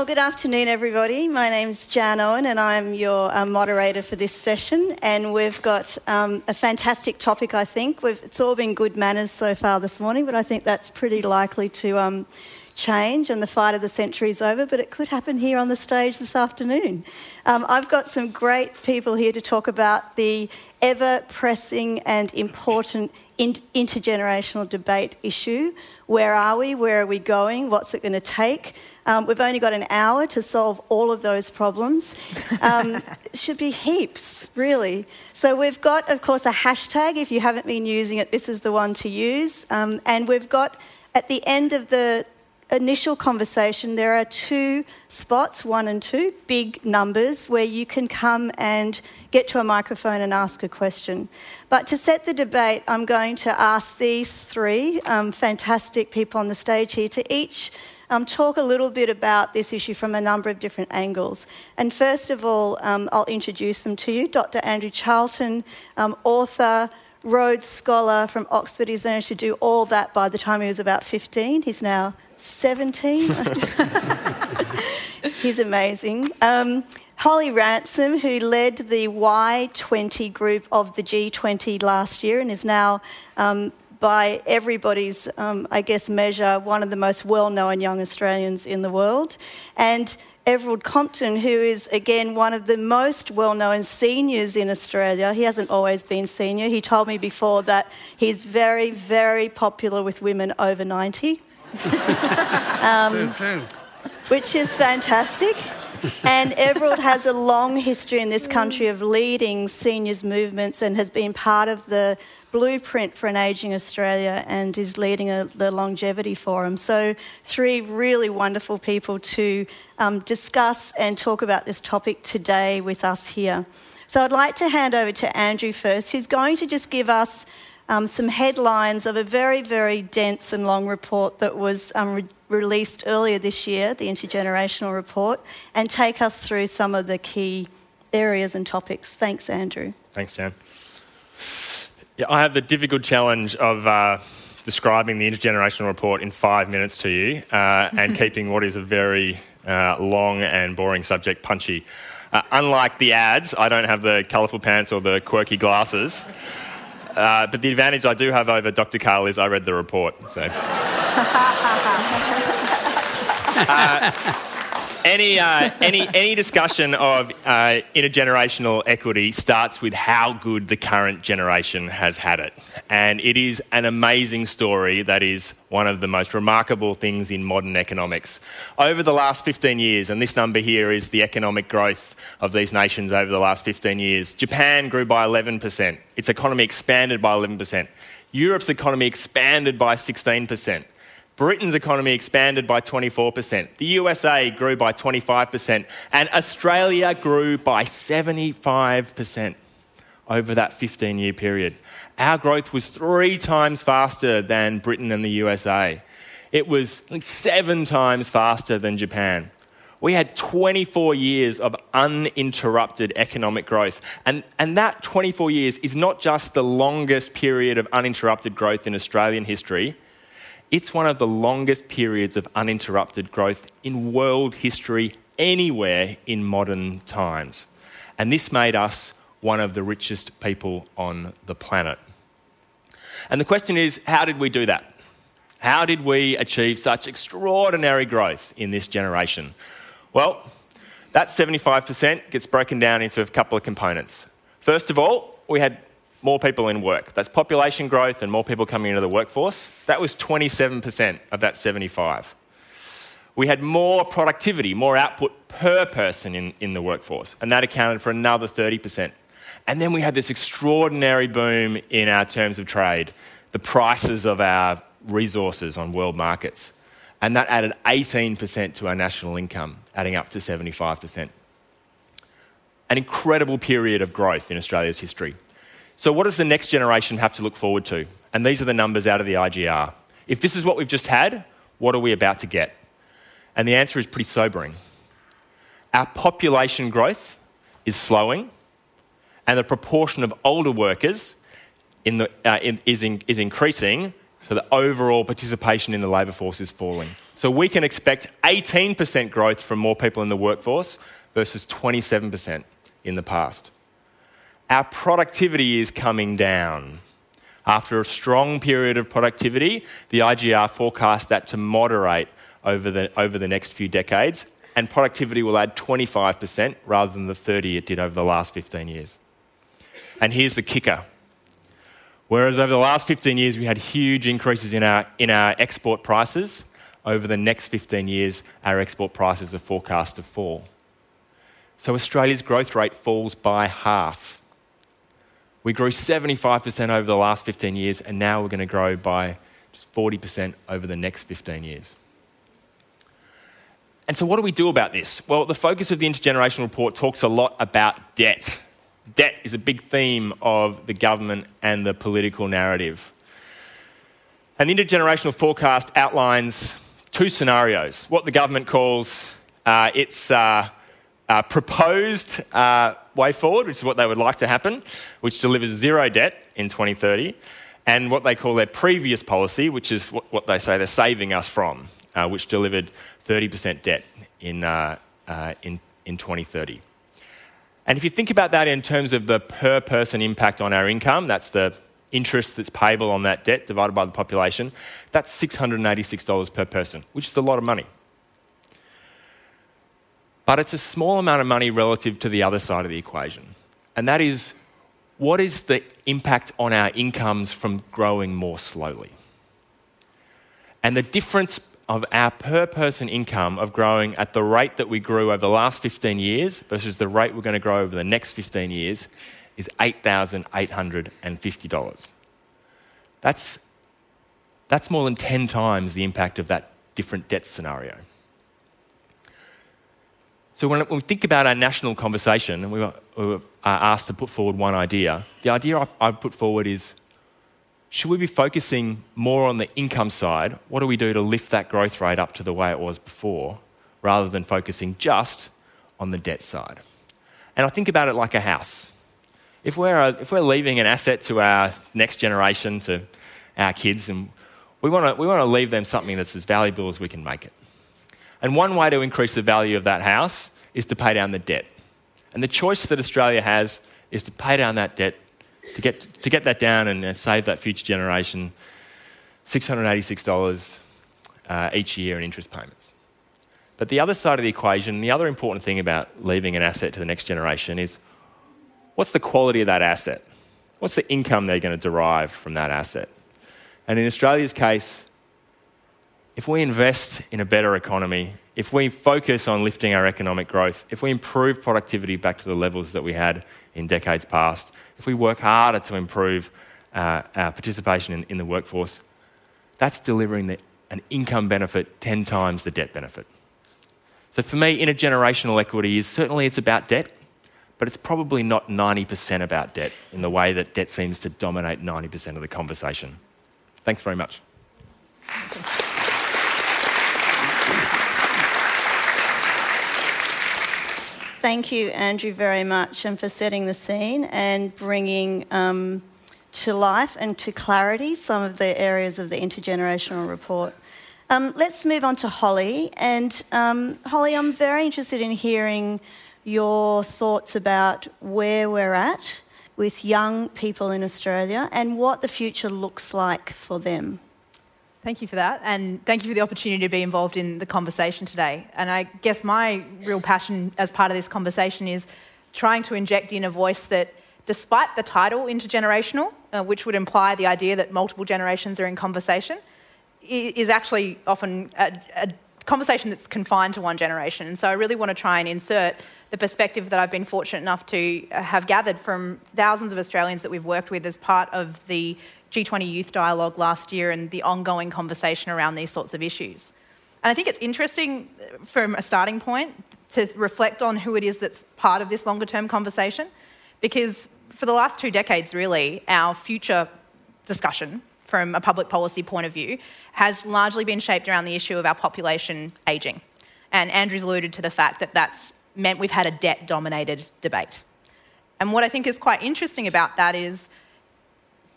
Well, good afternoon, everybody. My name's Jan Owen, and I'm your uh, moderator for this session. And we've got um, a fantastic topic, I think. We've, it's all been good manners so far this morning, but I think that's pretty likely to um, change and the fight of the century is over, but it could happen here on the stage this afternoon. Um, I've got some great people here to talk about the ever pressing and important intergenerational debate issue. Where are we? Where are we going? What's it going to take? Um, we've only got an hour to solve all of those problems. Um, should be heaps, really. So we've got, of course, a hashtag. If you haven't been using it, this is the one to use. Um, and we've got at the end of the initial conversation, there are two spots, one and two, big numbers, where you can come and get to a microphone and ask a question. But to set the debate, I'm going to ask these three um, fantastic people on the stage here to each um, talk a little bit about this issue from a number of different angles. And first of all, um, I'll introduce them to you. Dr. Andrew Charlton, um, author, Rhodes Scholar from Oxford. He's managed to do all that by the time he was about 15. He's now 17. He's amazing. Um, Holly Ransom, who led the Y20 group of the G20 last year and is now, um, by everybody's, um, I guess, measure, one of the most well known young Australians in the world. And Everald Compton, who is again one of the most well known seniors in Australia. He hasn't always been senior. He told me before that he's very, very popular with women over 90 um, which is fantastic. and Everald has a long history in this country of leading seniors movements and has been part of the blueprint for an ageing Australia and is leading a, the longevity forum. So, three really wonderful people to um, discuss and talk about this topic today with us here. So, I'd like to hand over to Andrew first, who's going to just give us um, some headlines of a very, very dense and long report that was um, re- released earlier this year, the Intergenerational Report, and take us through some of the key areas and topics. Thanks, Andrew. Thanks, Jan. Yeah, I have the difficult challenge of uh, describing the Intergenerational Report in five minutes to you uh, and keeping what is a very uh, long and boring subject punchy. Uh, unlike the ads, I don't have the colourful pants or the quirky glasses. Uh, but the advantage I do have over Dr. Karl is I read the report. So. uh, any, uh, any, any discussion of uh, intergenerational equity starts with how good the current generation has had it. And it is an amazing story that is one of the most remarkable things in modern economics. Over the last 15 years, and this number here is the economic growth of these nations over the last 15 years, Japan grew by 11%. Its economy expanded by 11%. Europe's economy expanded by 16%. Britain's economy expanded by 24%. The USA grew by 25%. And Australia grew by 75% over that 15 year period. Our growth was three times faster than Britain and the USA. It was seven times faster than Japan. We had 24 years of uninterrupted economic growth. And, and that 24 years is not just the longest period of uninterrupted growth in Australian history, it's one of the longest periods of uninterrupted growth in world history anywhere in modern times. And this made us one of the richest people on the planet. And the question is how did we do that? How did we achieve such extraordinary growth in this generation? Well, that 75% gets broken down into a couple of components. First of all, we had more people in work. That's population growth and more people coming into the workforce. That was 27% of that 75. We had more productivity, more output per person in, in the workforce, and that accounted for another 30%. And then we had this extraordinary boom in our terms of trade, the prices of our resources on world markets. And that added 18% to our national income, adding up to 75%. An incredible period of growth in Australia's history. So, what does the next generation have to look forward to? And these are the numbers out of the IGR. If this is what we've just had, what are we about to get? And the answer is pretty sobering. Our population growth is slowing, and the proportion of older workers in the, uh, in, is, in, is increasing, so the overall participation in the labour force is falling. So we can expect 18% growth from more people in the workforce versus 27% in the past. Our productivity is coming down. After a strong period of productivity, the IGR forecasts that to moderate over the, over the next few decades, and productivity will add 25% rather than the 30 it did over the last 15 years. And here's the kicker. Whereas over the last 15 years we had huge increases in our, in our export prices, over the next 15 years our export prices are forecast to fall. So Australia's growth rate falls by half. We grew 75% over the last 15 years, and now we're going to grow by just 40% over the next 15 years. And so, what do we do about this? Well, the focus of the intergenerational report talks a lot about debt. Debt is a big theme of the government and the political narrative. An intergenerational forecast outlines two scenarios what the government calls uh, its uh, uh, proposed uh, way forward, which is what they would like to happen, which delivers zero debt in 2030, and what they call their previous policy, which is what, what they say they're saving us from, uh, which delivered 30% debt in, uh, uh, in, in 2030. And if you think about that in terms of the per person impact on our income, that's the interest that's payable on that debt divided by the population, that's $686 per person, which is a lot of money. But it's a small amount of money relative to the other side of the equation. And that is what is the impact on our incomes from growing more slowly? And the difference of our per person income of growing at the rate that we grew over the last 15 years versus the rate we're going to grow over the next 15 years is $8,850. That's, that's more than 10 times the impact of that different debt scenario. So when we think about our national conversation, and we were, we were asked to put forward one idea, the idea I, put forward is should we be focusing more on the income side? What do we do to lift that growth rate up to the way it was before, rather than focusing just on the debt side? And I think about it like a house. If we're, a, if we're leaving an asset to our next generation, to our kids, and we want to we want to leave them something that's as valuable as we can make it. And one way to increase the value of that house is to pay down the debt. And the choice that Australia has is to pay down that debt to get, to get that down and, save that future generation $686 uh, each year in interest payments. But the other side of the equation, the other important thing about leaving an asset to the next generation is what's the quality of that asset? What's the income they're going to derive from that asset? And in Australia's case, if we invest in a better economy, if we focus on lifting our economic growth, if we improve productivity back to the levels that we had in decades past, if we work harder to improve uh, our participation in, in, the workforce, that's delivering the, an income benefit 10 times the debt benefit. So for me, intergenerational equity is certainly it's about debt, but it's probably not 90% about debt in the way that debt seems to dominate 90% of the conversation. Thanks very much. Thank you, Andrew, very much, and for setting the scene and bringing um, to life and to clarity some of the areas of the intergenerational report. Um, let's move on to Holly. And um, Holly, I'm very interested in hearing your thoughts about where we're at with young people in Australia and what the future looks like for them. Thank you for that, and thank you for the opportunity to be involved in the conversation today. And I guess my real passion as part of this conversation is trying to inject in a voice that, despite the title intergenerational, uh, which would imply the idea that multiple generations are in conversation, is actually often a, a conversation that's confined to one generation. And so I really want to try and insert the perspective that I've been fortunate enough to have gathered from thousands of Australians that we've worked with as part of the G20 Youth Dialogue last year and the ongoing conversation around these sorts of issues. And I think it's interesting uh, from a starting point to reflect on who it is that's part of this longer term conversation, because for the last two decades, really, our future discussion from a public policy point of view has largely been shaped around the issue of our population ageing. And Andrew's alluded to the fact that that's meant we've had a debt dominated debate. And what I think is quite interesting about that is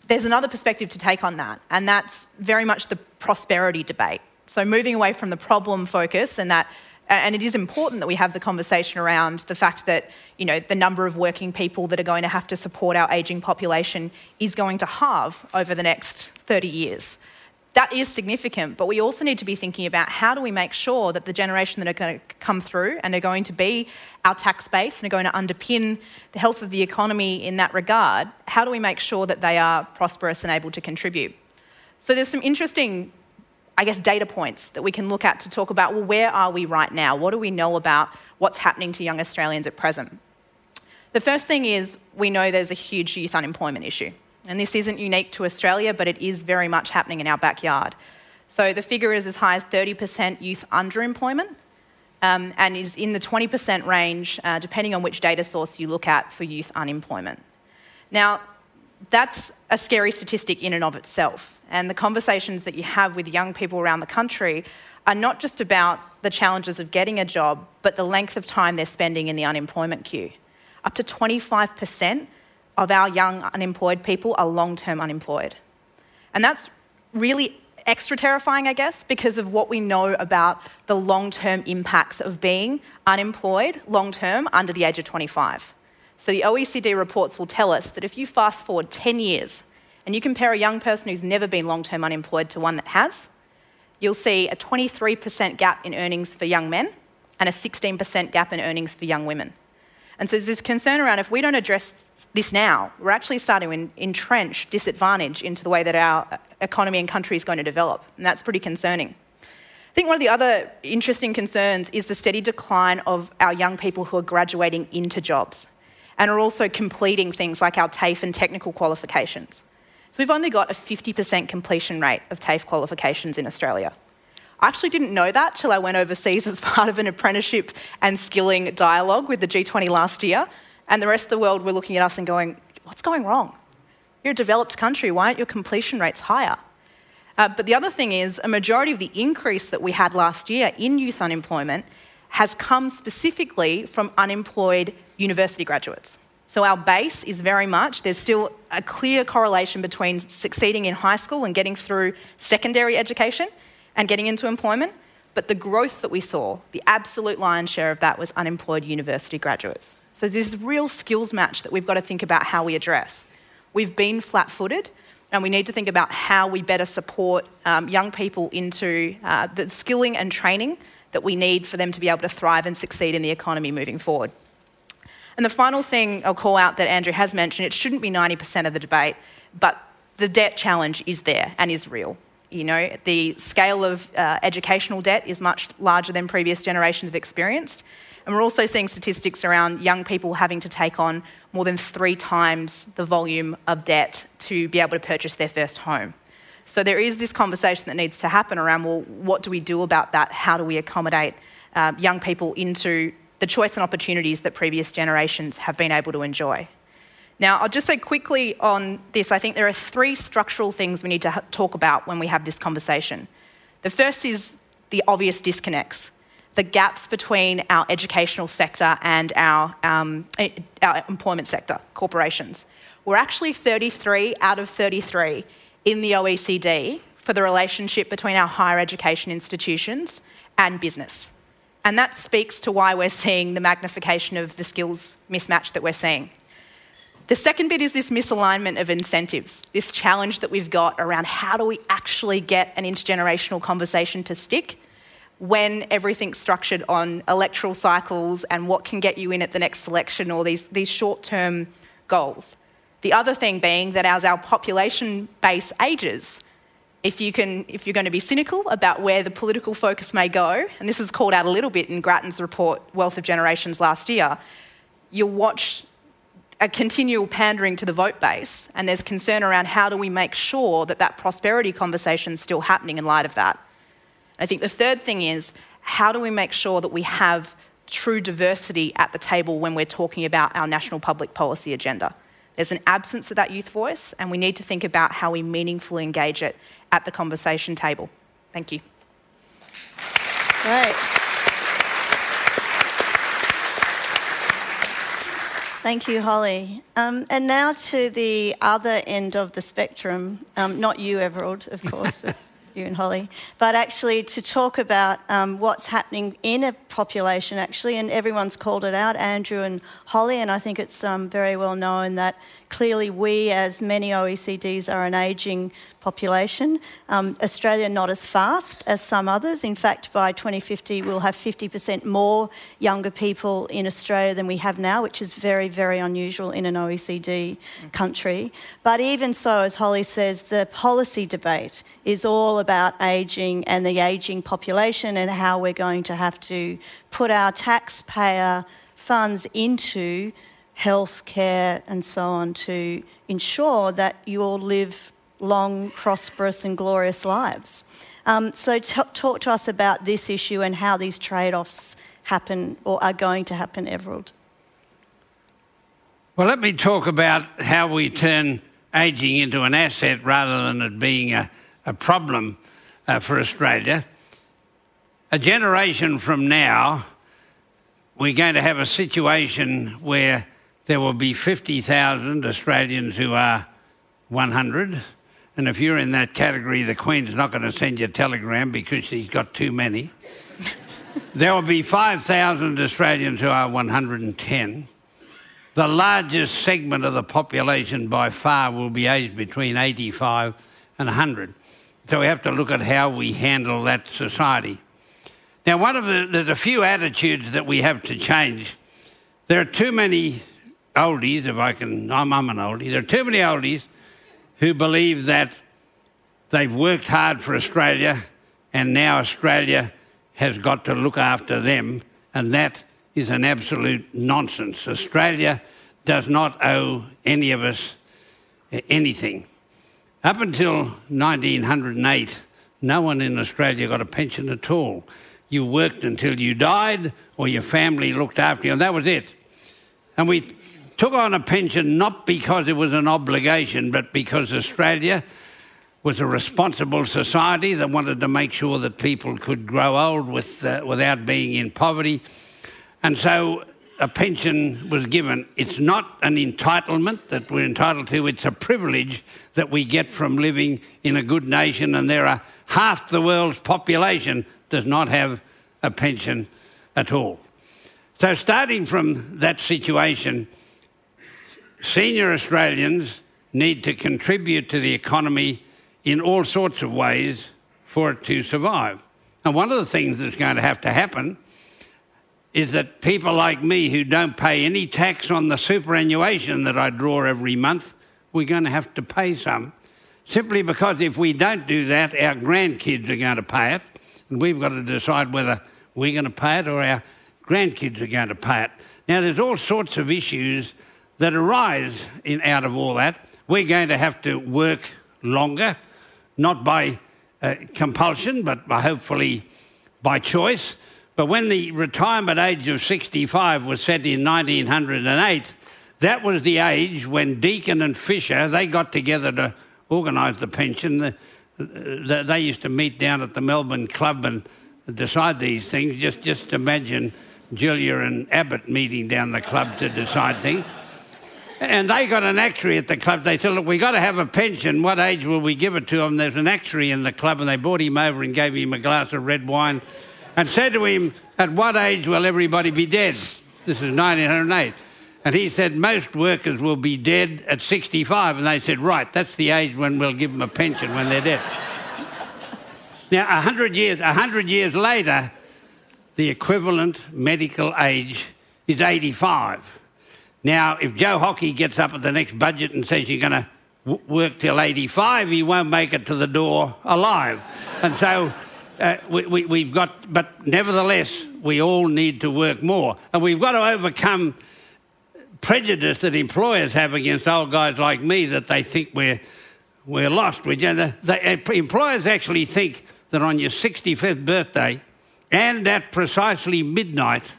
there's another perspective to take on that, and that's very much the prosperity debate. So moving away from the problem focus and that and it is important that we have the conversation around the fact that you know the number of working people that are going to have to support our aging population is going to halve over the next 30 years. That is significant, but we also need to be thinking about how do we make sure that the generation that are going to come through and are going to be our tax base and are going to underpin the health of the economy in that regard, how do we make sure that they are prosperous and able to contribute? So there's some interesting I guess, data points that we can look at to talk about well, where are we right now? What do we know about what's happening to young Australians at present? The first thing is we know there's a huge youth unemployment issue. And this isn't unique to Australia, but it is very much happening in our backyard. So the figure is as high as 30% youth underemployment um, and is in the 20% range, uh, depending on which data source you look at, for youth unemployment. Now, that's a scary statistic in and of itself. And the conversations that you have with young people around the country are not just about the challenges of getting a job, but the length of time they're spending in the unemployment queue. Up to 25% of our young unemployed people are long term unemployed. And that's really extra terrifying, I guess, because of what we know about the long term impacts of being unemployed long term under the age of 25. So the OECD reports will tell us that if you fast forward 10 years and you compare a young person who's never been long term unemployed to one that has, you'll see a 23% gap in earnings for young men and a 16% gap in earnings for young women. And so there's this concern around if we don't address this now, we're actually starting to entrench disadvantage into the way that our uh, economy and country is going to develop. And that's pretty concerning. I think one of the other interesting concerns is the steady decline of our young people who are graduating into jobs and are also completing things like our TAFE and technical qualifications. So we've only got a 50% completion rate of TAFE qualifications in Australia. I actually didn't know that till I went overseas as part of an apprenticeship and skilling dialogue with the G20 last year. And the rest of the world were looking at us and going, What's going wrong? You're a developed country. Why aren't your completion rates higher? Uh, but the other thing is, a majority of the increase that we had last year in youth unemployment has come specifically from unemployed university graduates. So our base is very much, there's still a clear correlation between succeeding in high school and getting through secondary education and getting into employment. But the growth that we saw, the absolute lion's share of that was unemployed university graduates. So there's real skills match that we've got to think about how we address. We've been flat footed, and we need to think about how we better support um, young people into uh, the skilling and training that we need for them to be able to thrive and succeed in the economy moving forward. And the final thing I'll call out that Andrew has mentioned, it shouldn't be 90% of the debate, but the debt challenge is there and is real. You know, the scale of uh, educational debt is much larger than previous generations have experienced. And we're also seeing statistics around young people having to take on more than three times the volume of debt to be able to purchase their first home. So there is this conversation that needs to happen around well, what do we do about that? How do we accommodate um, young people into the choice and opportunities that previous generations have been able to enjoy? Now, I'll just say quickly on this I think there are three structural things we need to talk about when we have this conversation. The first is the obvious disconnects, the gaps between our educational sector and our, um, our employment sector, corporations. We're actually 33 out of 33 in the OECD for the relationship between our higher education institutions and business. And that speaks to why we're seeing the magnification of the skills mismatch that we're seeing. The second bit is this misalignment of incentives, this challenge that we've got around how do we actually get an intergenerational conversation to stick when everything's structured on electoral cycles and what can get you in at the next election or these, these short term goals. The other thing being that as our population base ages, if, you can, if you're going to be cynical about where the political focus may go, and this is called out a little bit in Grattan's report, Wealth of Generations, last year, you'll watch a continual pandering to the vote base, and there's concern around how do we make sure that that prosperity conversation is still happening in light of that. I think the third thing is how do we make sure that we have true diversity at the table when we're talking about our national public policy agenda? There's an absence of that youth voice, and we need to think about how we meaningfully engage it at the conversation table. Thank you. Great. Thank you, Holly. Um, and now to the other end of the spectrum. Um, not you, Everald, of course. you and Holly, but actually to talk about um, what's happening in a population, actually, and everyone's called it out, Andrew and Holly, and I think it's um, very well known that clearly we, as many OECDs, are an ageing population. Um, Australia not as fast as some others. In fact, by 2050, we'll have 50% more younger people in Australia than we have now, which is very, very unusual in an OECD country. But even so, as Holly says, the policy debate is all about ageing and the ageing population and how we're going to have to put our taxpayer funds into health care and so on to ensure that you all live long, prosperous, and glorious lives. Um, so, t- talk to us about this issue and how these trade offs happen or are going to happen, Everald. Well, let me talk about how we turn ageing into an asset rather than it being a, a problem uh, for Australia. A generation from now, we're going to have a situation where there will be 50,000 Australians who are 100 and if you're in that category, the Queen's not going to send you a telegram because she's got too many. there will be 5,000 Australians who are 110. The largest segment of the population by far will be aged between 85 and 100. So we have to look at how we handle that society. Now, one of the, there's a few attitudes that we have to change. There are too many oldies, if I can, I'm, I'm an oldie, there are too many oldies who believe that they've worked hard for Australia and now Australia has got to look after them, and that is an absolute nonsense. Australia does not owe any of us anything. Up until 1908, no one in Australia got a pension at all. You worked until you died, or your family looked after you, and that was it. And we took on a pension not because it was an obligation, but because Australia was a responsible society that wanted to make sure that people could grow old with, uh, without being in poverty. And so a pension was given. It's not an entitlement that we're entitled to, it's a privilege that we get from living in a good nation. And there are half the world's population does not have a pension at all. So, starting from that situation, senior Australians need to contribute to the economy in all sorts of ways for it to survive. And one of the things that's going to have to happen is that people like me who don't pay any tax on the superannuation that I draw every month, we're going to have to pay some. Simply because if we don't do that, our grandkids are going to pay it. And we've got to decide whether we're going to pay it or our grandkids are going to pay it. Now, there's all sorts of issues that arise in, out of all that. We're going to have to work longer, not by uh, compulsion, but by hopefully by choice. But when the retirement age of 65 was set in 1908, that was the age when Deakin and Fisher they got together to organise the pension. The, the, they used to meet down at the Melbourne Club and decide these things. Just just imagine Julia and Abbott meeting down the club to decide things. And they got an actuary at the club. They said, Look, we got to have a pension. What age will we give it to him? There's an actuary in the club. And they brought him over and gave him a glass of red wine and said to him, At what age will everybody be dead? This is 1908. And he said, Most workers will be dead at 65. And they said, Right, that's the age when we'll give them a pension when they're dead. now, 100 years, 100 years later, the equivalent medical age is 85. Now, if Joe Hockey gets up at the next budget and says you're going to w- work till 85, he won't make it to the door alive. And so uh, we, we, we've got, but nevertheless, we all need to work more. And we've got to overcome prejudice that employers have against old guys like me that they think we're, we're lost. We, the, the, uh, employers actually think that on your 65th birthday and at precisely midnight,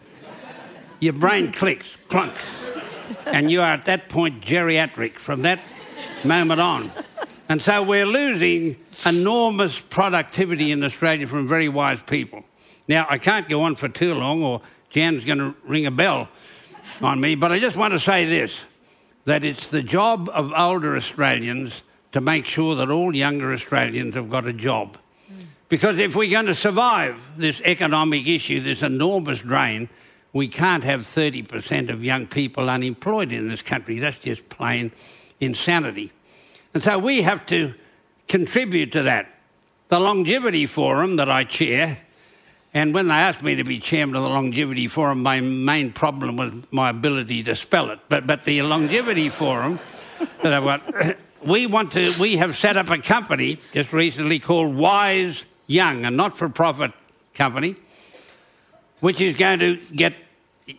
your brain clicks, clunk and you are at that point geriatric from that moment on. And so we're losing enormous productivity in Australia from very wise people. Now, I can't go on for too long, or Jan's going to ring a bell on me, but I just want to say this that it's the job of older Australians to make sure that all younger Australians have got a job. Mm. Because if we're going to survive this economic issue, this enormous drain, we can't have 30% of young people unemployed in this country. That's just plain insanity. And so we have to contribute to that. The Longevity Forum that I chair, and when they asked me to be chairman of the Longevity Forum, my main problem was my ability to spell it. But, but the Longevity Forum that I've got, we want to, we have set up a company just recently called Wise Young, a not for profit company, which is going to get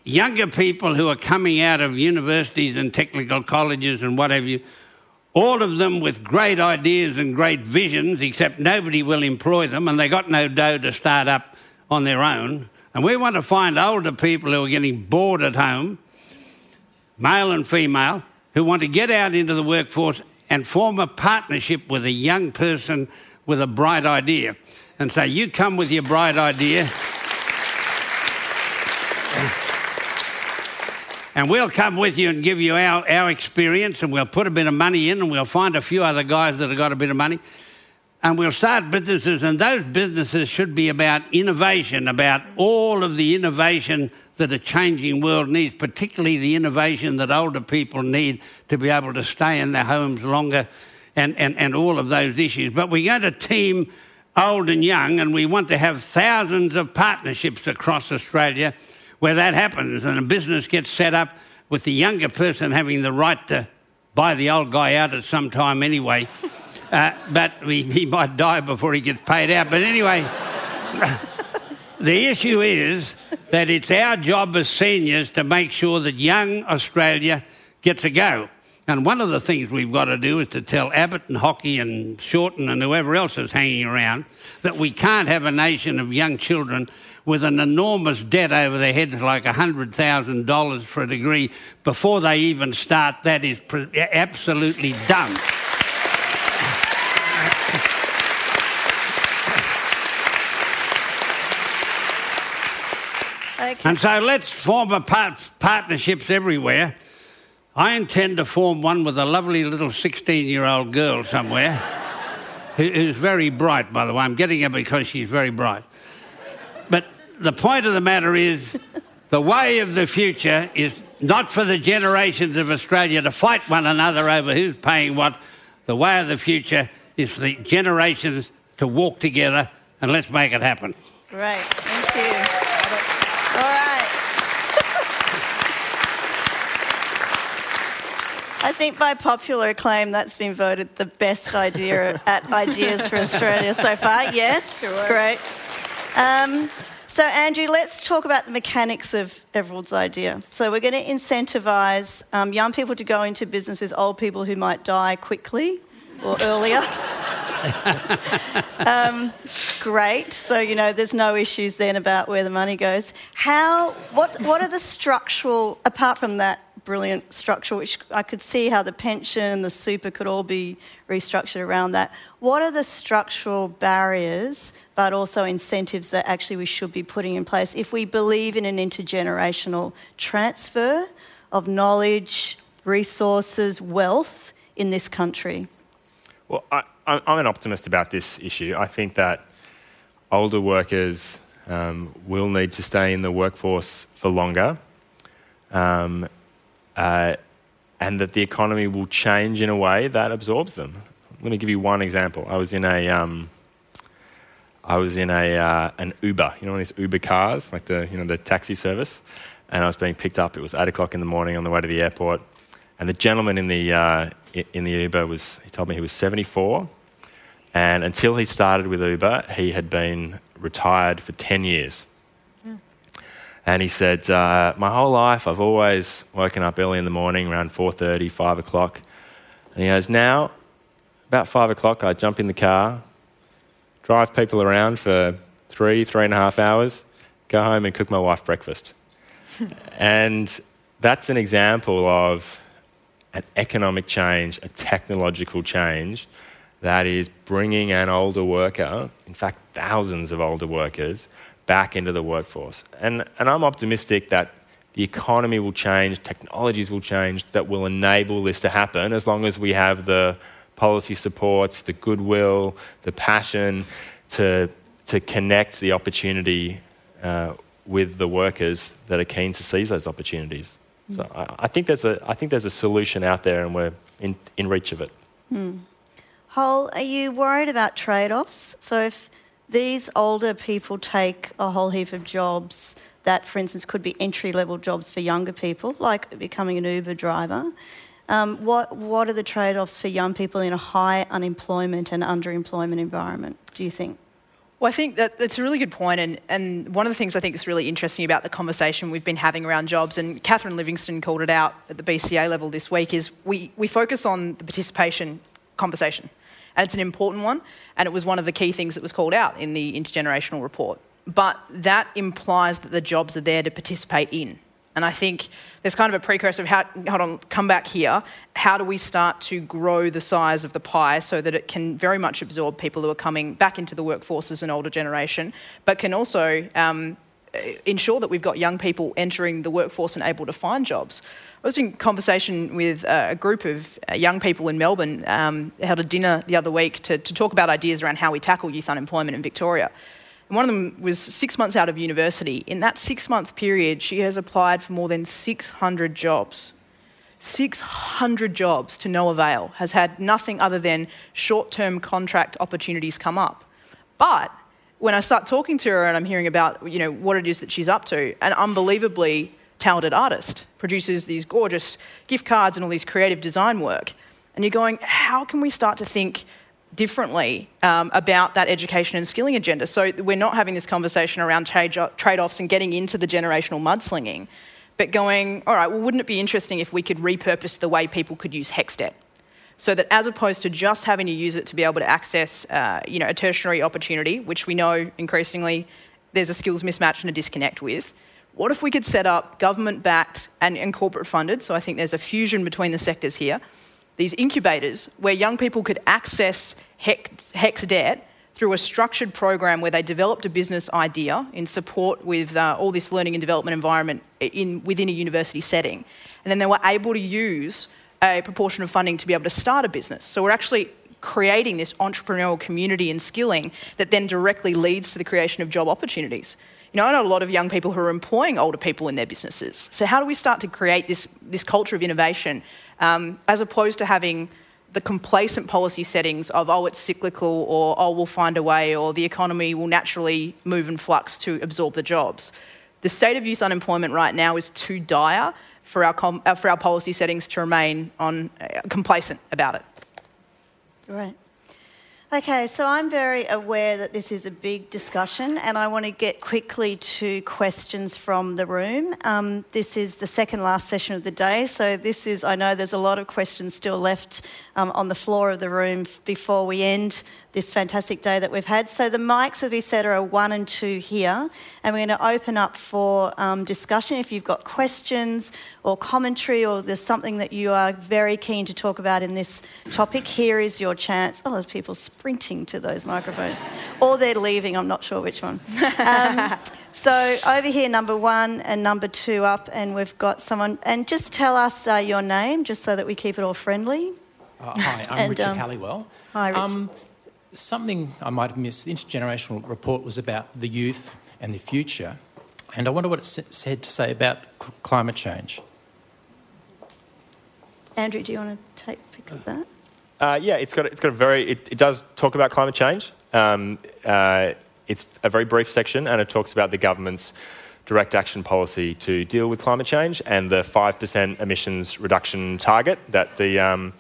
younger people who are coming out of universities and technical colleges and what have you, all of them with great ideas and great visions, except nobody will employ them and they got no dough to start up on their own. And we want to find older people who are getting bored at home, male and female, who want to get out into the workforce and form a partnership with a young person with a bright idea. And say, you come with your bright idea. And we'll come with you and give you our, our experience, and we'll put a bit of money in, and we'll find a few other guys that have got a bit of money. And we'll start businesses, and those businesses should be about innovation, about all of the innovation that a changing world needs, particularly the innovation that older people need to be able to stay in their homes longer and, and, and all of those issues. But we're going to team old and young, and we want to have thousands of partnerships across Australia where that happens and a business gets set up with the younger person having the right to buy the old guy out at some time anyway. Uh, but he, he might die before he gets paid out. But anyway, the issue is that it's our job as seniors to make sure that young Australia gets a go. And one of the things we've got to do is to tell Abbott and Hockey and Shorten and whoever else is hanging around that we can't have a nation of young children with an enormous debt over their heads, like $100,000 for a degree, before they even start, that is absolutely dumb. Okay. And so let's form a part- partnerships everywhere. I intend to form one with a lovely little 16 year old girl somewhere who's very bright, by the way. I'm getting her because she's very bright. But the point of the matter is the way of the future is not for the generations of Australia to fight one another over who's paying what. The way of the future is for the generations to walk together and let's make it happen. Great, thank you. All right. I think by popular acclaim, that's been voted the best idea at Ideas for Australia so far. Yes, great. Um, so, Andrew, let's talk about the mechanics of Everald's idea. So, we're going to incentivise um, young people to go into business with old people who might die quickly or earlier. um, great. So, you know, there's no issues then about where the money goes. How, what, what are the structural, apart from that brilliant structure, which I could see how the pension and the super could all be restructured around that. What are the structural barriers, but also incentives that actually we should be putting in place if we believe in an intergenerational transfer of knowledge, resources, wealth in this country? Well, I, am an optimist about this issue. I think that older workers um, will need to stay in the workforce for longer. Um, uh, and that the economy will change in a way that absorbs them. Let me give you one example. I was in a, um, I was in a uh, an Uber, you know, one of these Uber cars, like the you know the taxi service, and I was being picked up. It was eight o'clock in the morning on the way to the airport, and the gentleman in the uh, in the Uber was he told me he was 74, and until he started with Uber, he had been retired for 10 years. And he said, uh, My whole life I've always woken up early in the morning, around 4.30, 5 o'clock. And he goes, Now, about 5 o'clock, I jump in the car, drive people around for three, three and a half hours, go home and cook my wife breakfast. and that's an example of an economic change, a technological change that is bringing an older worker, in fact, thousands of older workers, back into the workforce. And, and I'm optimistic that the economy will change, technologies will change that will enable this to happen as long as we have the policy supports, the goodwill, the passion, to, to connect the opportunity uh, with the workers that are keen to seize those opportunities. Mm. So I, I, think there's a, I think there's a solution out there and we're in, in reach of it. Mm. Hull, are you worried about trade offs? So if these older people take a whole heap of jobs that, for instance, could be entry level jobs for younger people, like becoming an Uber driver. Um, what, what are the trade offs for young people in a high unemployment and underemployment environment, do you think? Well, I think that that's a really good point, and, and one of the things I think is really interesting about the conversation we've been having around jobs, and Catherine Livingstone called it out at the BCA level this week, is we, we focus on the participation conversation. And it's an important one, and it was one of the key things that was called out in the intergenerational report. But that implies that the jobs are there to participate in. And I think there's kind of a precursor of how, hold on, come back here. How do we start to grow the size of the pie so that it can very much absorb people who are coming back into the workforce as an older generation, but can also um, ensure that we've got young people entering the workforce and able to find jobs? I was in conversation with a group of uh, young people in Melbourne, um, held a dinner the other week to, to talk about ideas around how we tackle youth unemployment in Victoria. And one of them was six months out of university. In that six month period, she has applied for more than 600 jobs. 600 jobs to no avail, has had nothing other than short term contract opportunities come up. But when I start talking to her and I'm hearing about you know, what it is that she's up to, an unbelievably talented artist produces these gorgeous gift cards and all these creative design work. And you're going, how can we start to think differently um, about that education and skilling agenda. So we're not having this conversation around trade offs and getting into the generational mudslinging, but going, all right, well, wouldn't it be interesting if we could repurpose the way people could use HECS debt? So that as opposed to just having to use it to be able to access, uh, you know, a tertiary opportunity, which we know increasingly there's a skills mismatch and a disconnect with, what if we could set up government-backed and, and corporate funded, so I think there's a fusion between the sectors here, these incubators where young people could access HECS debt through a structured program where they developed a business idea in support with uh, all this learning and development environment in, within a university setting. And then they were able to use a proportion of funding to be able to start a business. So we're actually creating this entrepreneurial community and skilling that then directly leads to the creation of job opportunities. You know, I know a lot of young people who are employing older people in their businesses. So how do we start to create this, this culture of innovation um, as opposed to having the complacent policy settings of, oh, it's cyclical, or oh, we'll find a way, or the economy will naturally move and flux to absorb the jobs. The state of youth unemployment right now is too dire for our, com- uh, for our policy settings to remain on, uh, complacent about it. Right. Okay, so I'm very aware that this is a big discussion, and I want to get quickly to questions from the room. Um, this is the second last session of the day, so this is, I know there's a lot of questions still left um, on the floor of the room before we end this fantastic day that we've had. So the mics, as we said, are one and two here, and we're going to open up for um, discussion. If you've got questions or commentary, or there's something that you are very keen to talk about in this topic, here is your chance. Oh, there's people sprinting to those microphones, or they're leaving. I'm not sure which one. Um, so over here, number one and number two up, and we've got someone. And just tell us uh, your name, just so that we keep it all friendly. Uh, hi, I'm and, Richard um, Halliwell. Hi, Richard. Um, something I might have missed. The intergenerational report was about the youth and the future, and I wonder what it said to say about cl- climate change. Andrew, do you want to take a pick up that? Uh, yeah, it's got it's got a very it, it does talk about climate change. Um, uh, it's a very brief section, and it talks about the government's direct action policy to deal with climate change and the five percent emissions reduction target that the um,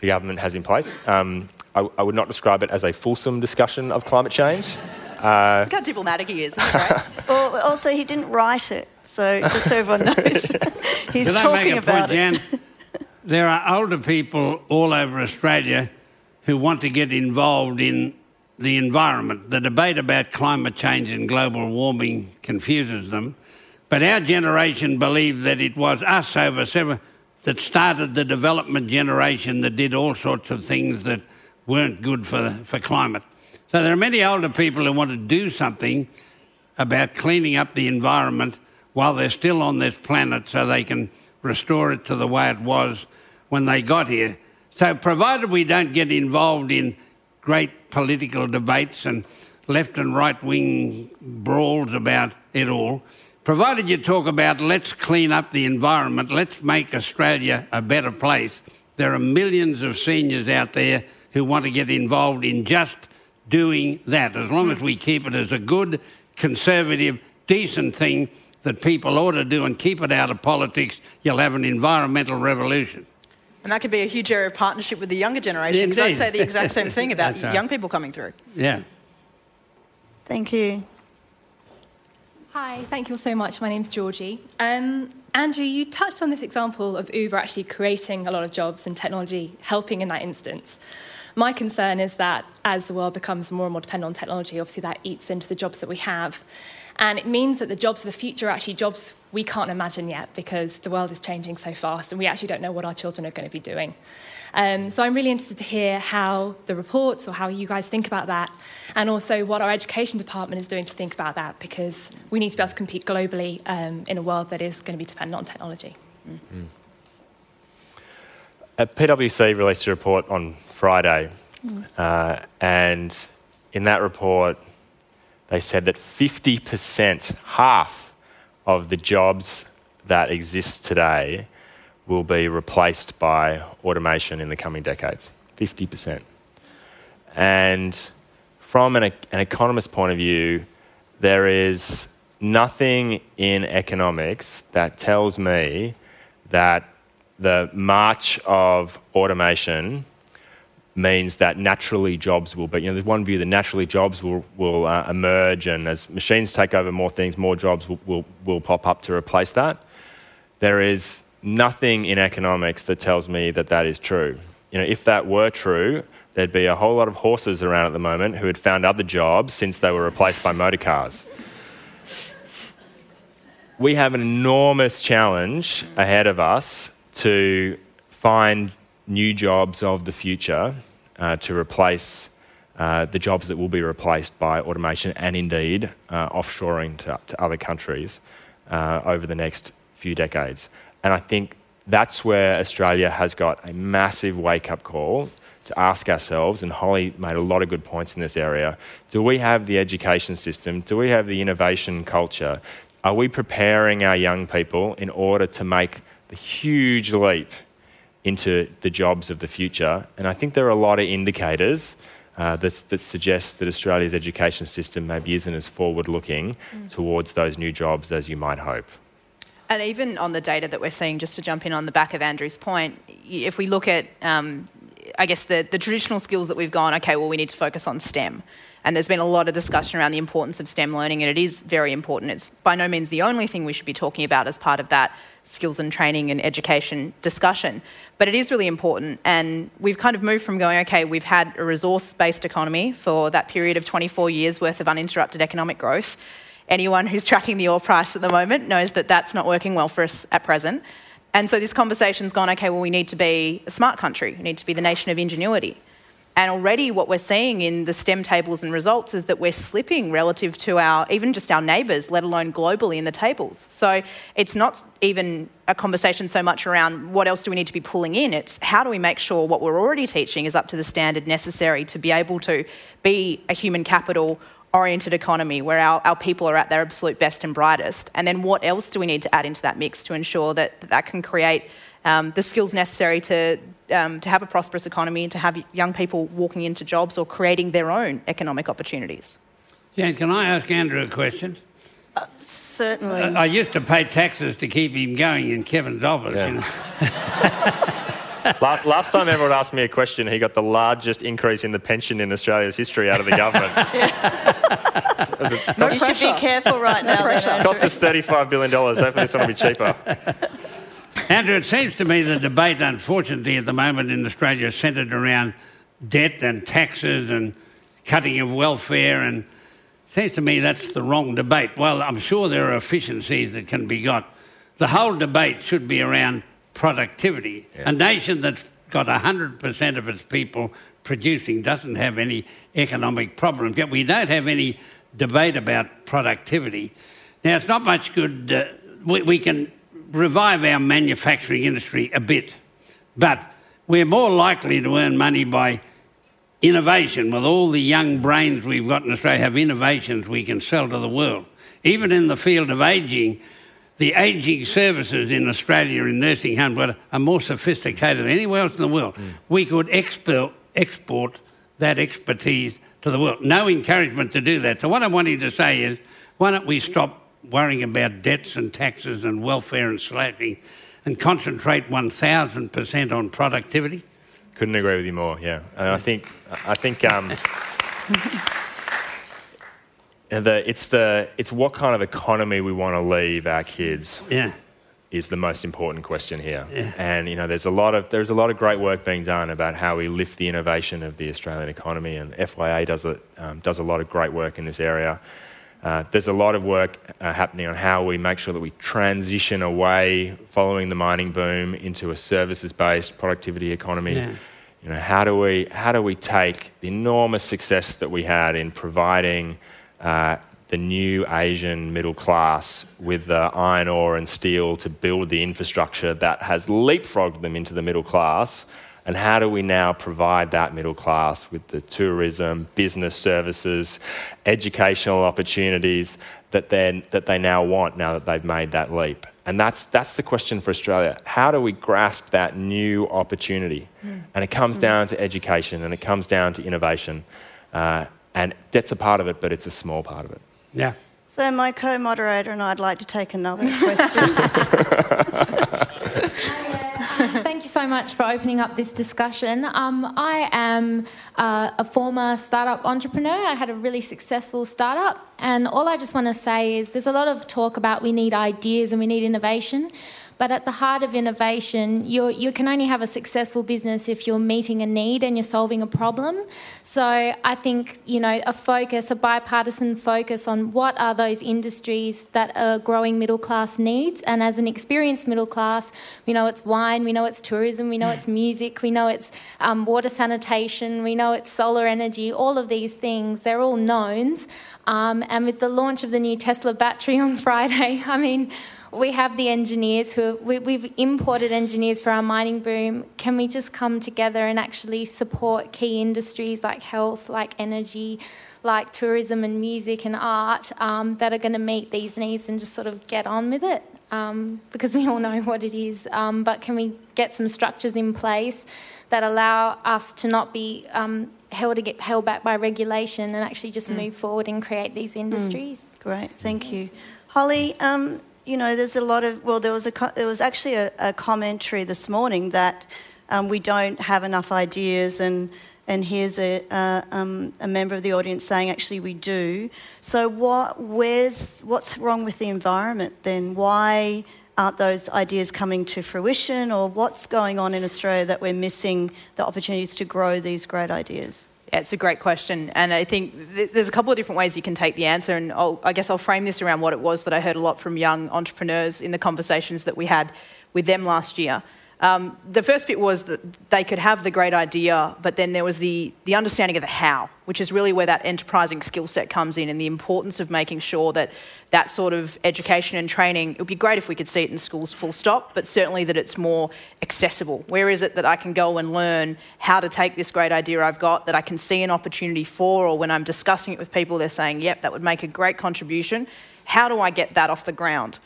the government has in place. Um, I, I, would not describe it as a fulsome discussion of climate change. Uh, Look how diplomatic he is. well, also, he didn't write it, so just so everyone knows, he's Did talking about point, it. Jan? there are older people all over Australia who want to get involved in the environment. The debate about climate change and global warming confuses them. But our generation believed that it was us over seven that started the development generation that did all sorts of things that weren't good for, for climate. So there are many older people who want to do something about cleaning up the environment while they're still on this planet so they can restore it to the way it was when they got here. So, provided we don't get involved in great political debates and left and right wing brawls about it all. Provided you talk about let's clean up the environment, let's make Australia a better place. There are millions of seniors out there who want to get involved in just doing that, as long as we keep it as a good, conservative, decent thing that people ought to do and keep it out of politics, you'll have an environmental revolution. And that could be a huge area of partnership with the younger generation. Because I'd say the exact same thing about right. young people coming through. Yeah. Thank you. Hi, thank you all so much. My name's Georgie. Um, Andrew, you touched on this example of Uber actually creating a lot of jobs and technology helping in that instance. My concern is that as the world becomes more and more dependent on technology, obviously that eats into the jobs that we have. And it means that the jobs of the future are actually jobs we can't imagine yet because the world is changing so fast and we actually don't know what our children are going to be doing. Um, so I'm really interested to hear how the reports or how you guys think about that, and also what our education department is doing to think about that, because we need to be able to compete globally um, in a world that is going to be dependent on technology. Mm. Uh, PwC released a report on Friday, mm. uh, and in that report, they said that 50%, half of the jobs that exist today, will be replaced by automation in the coming decades. 50%. And from an, an economist point of view, there is nothing in economics that tells me that the march of automation means that naturally jobs will be, you know, there's one view that naturally jobs will, will uh, emerge, and as machines take over more things, more jobs will, will, will pop up to replace that. There is nothing in economics that tells me that that is true. You know, if that were true, there'd be a whole lot of horses around at the moment who had found other jobs since they were replaced by motor cars. We have an enormous challenge ahead of us to find new jobs of the future uh, to replace uh, the jobs that will be replaced by automation and indeed uh, offshoring to, to, other countries uh, over the next few decades. And I think that's where Australia has got a massive wake up call to ask ourselves, and Holly made a lot of good points in this area. Do we have the education system? Do we have the innovation culture? Are we preparing our young people in order to make the huge leap into the jobs of the future. And I think there are a lot of indicators uh, that, that suggest that Australia's education system maybe isn't as forward looking mm. towards those new jobs as you might hope. And even on the data that we're seeing, just to jump in on the back of Andrew's point, if we look at, um, I guess, the, the traditional skills that we've gone, okay, well, we need to focus on STEM. And there's been a lot of discussion around the importance of STEM learning, and it is very important. It's by no means the only thing we should be talking about as part of that skills and training and education discussion. But it is really important. And we've kind of moved from going, okay, we've had a resource based economy for that period of 24 years worth of uninterrupted economic growth. Anyone who's tracking the oil price at the moment knows that that's not working well for us at present. And so this conversation's gone, okay, well, we need to be a smart country, we need to be the nation of ingenuity. And already what we're seeing in the STEM tables and results is that we're slipping relative to our, even just our neighbours, let alone globally in the tables. So it's not even a conversation so much around what else do we need to be pulling in, it's how do we make sure what we're already teaching is up to the standard necessary to be able to be a human capital oriented economy where our, our people are at their absolute best and brightest. And then what else do we need to add into that mix to ensure that that can create um, the skills necessary to um, to have a prosperous economy and to have young people walking into jobs or creating their own economic opportunities. Jan, can I ask Andrew a question? Uh, certainly. I, I, used to pay taxes to keep him going in Kevin's office. Yeah. You know? last, last, time everyone asked me a question, he got the largest increase in the pension in Australia's history out of the government. no you should be careful right now. It cost us $35 billion. Hopefully this one will be cheaper. Andrew, it seems to me the debate, unfortunately, at the moment in Australia is centred around debt and taxes and cutting of welfare, and it seems to me that's the wrong debate. Well, I'm sure there are efficiencies that can be got. The whole debate should be around productivity. Yeah. A nation that's got 100% of its people producing doesn't have any economic problems, yet we don't have any debate about productivity. Now, it's not much good. Uh, we, we can revive our manufacturing industry a bit, but we're more likely to earn money by innovation, with all the young brains we've got in Australia, have innovations we can sell to the world. Even in the field of ageing, the ageing services in Australia in nursing homes are more sophisticated than anywhere else in the world. Mm. We could export, export that expertise to the world. No encouragement to do that. So, what I'm wanting to say is why don't we stop worrying about debts and taxes and welfare and slashing and concentrate 1,000% on productivity? Couldn't agree with you more. Yeah, and I think I think um, the, it's the it's what kind of economy we want to leave our kids. Yeah. Is the most important question here, yeah. and you know there's a lot of there's a lot of great work being done about how we lift the innovation of the Australian economy, and FYA does a um, does a lot of great work in this area. Uh, there's a lot of work uh, happening on how we make sure that we transition away following the mining boom into a services-based productivity economy. Yeah. You know, how do we how do we take the enormous success that we had in providing uh, the new Asian middle class with the iron ore and steel to build the infrastructure that has leapfrogged them into the middle class? And how do we now provide that middle class with the tourism, business services, educational opportunities that, that they now want now that they've made that leap? And that's, that's the question for Australia. How do we grasp that new opportunity? Mm. And it comes mm. down to education and it comes down to innovation. Uh, and that's a part of it, but it's a small part of it. Yeah. So, my co moderator and I'd like to take another question. Thank you so much for opening up this discussion. Um, I am uh, a former startup entrepreneur. I had a really successful startup, and all I just want to say is there's a lot of talk about we need ideas and we need innovation. But at the heart of innovation, you you can only have a successful business if you're meeting a need and you're solving a problem. So I think you know a focus, a bipartisan focus on what are those industries that a growing middle class needs. And as an experienced middle class, we know it's wine, we know it's tourism, we know it's music, we know it's um, water sanitation, we know it's solar energy. All of these things, they're all knowns. Um, and with the launch of the new Tesla battery on Friday, I mean we have the engineers who we, we've imported engineers for our mining boom. Can we just come together and actually support key industries like health, like energy, like tourism and music and art um, that are going to meet these needs and just sort of get on with it? Um, because we all know what it is. Um, but can we get some structures in place that allow us to not be um, held to get held back by regulation and actually just mm. move forward and create these industries? Mm. Great, thank you, Holly. You know, there's a lot of, well, there was, a, there was actually a, a commentary this morning that um, we don't have enough ideas, and, and here's a, uh, um, a member of the audience saying actually we do. So, what, where's, what's wrong with the environment then? Why aren't those ideas coming to fruition, or what's going on in Australia that we're missing the opportunities to grow these great ideas? It's a great question. And I think th- there's a couple of different ways you can take the answer. And I'll, I guess I'll frame this around what it was that I heard a lot from young entrepreneurs in the conversations that we had with them last year. Um, the first bit was that they could have the great idea, but then there was the, the understanding of the how, which is really where that enterprising skill set comes in and the importance of making sure that that sort of education and training, it would be great if we could see it in schools full stop, but certainly that it's more accessible. Where is it that I can go and learn how to take this great idea I've got that I can see an opportunity for, or when I'm discussing it with people, they're saying, yep, that would make a great contribution. How do I get that off the ground?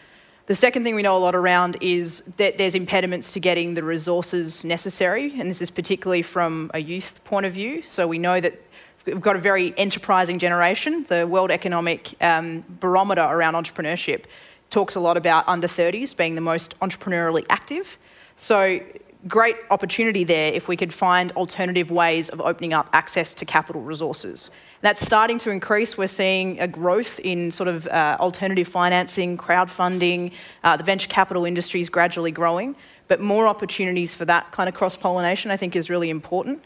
The second thing we know a lot around is that there's impediments to getting the resources necessary, and this is particularly from a youth point of view. So we know that we've got a very enterprising generation. The World Economic um, Barometer around entrepreneurship talks a lot about under 30s being the most entrepreneurially active. So great opportunity there if we could find alternative ways of opening up access to capital resources. That's starting to increase. We're seeing a growth in sort of uh, alternative financing, crowdfunding, uh, the venture capital industry is gradually growing, but more opportunities for that kind of cross pollination I think is really important.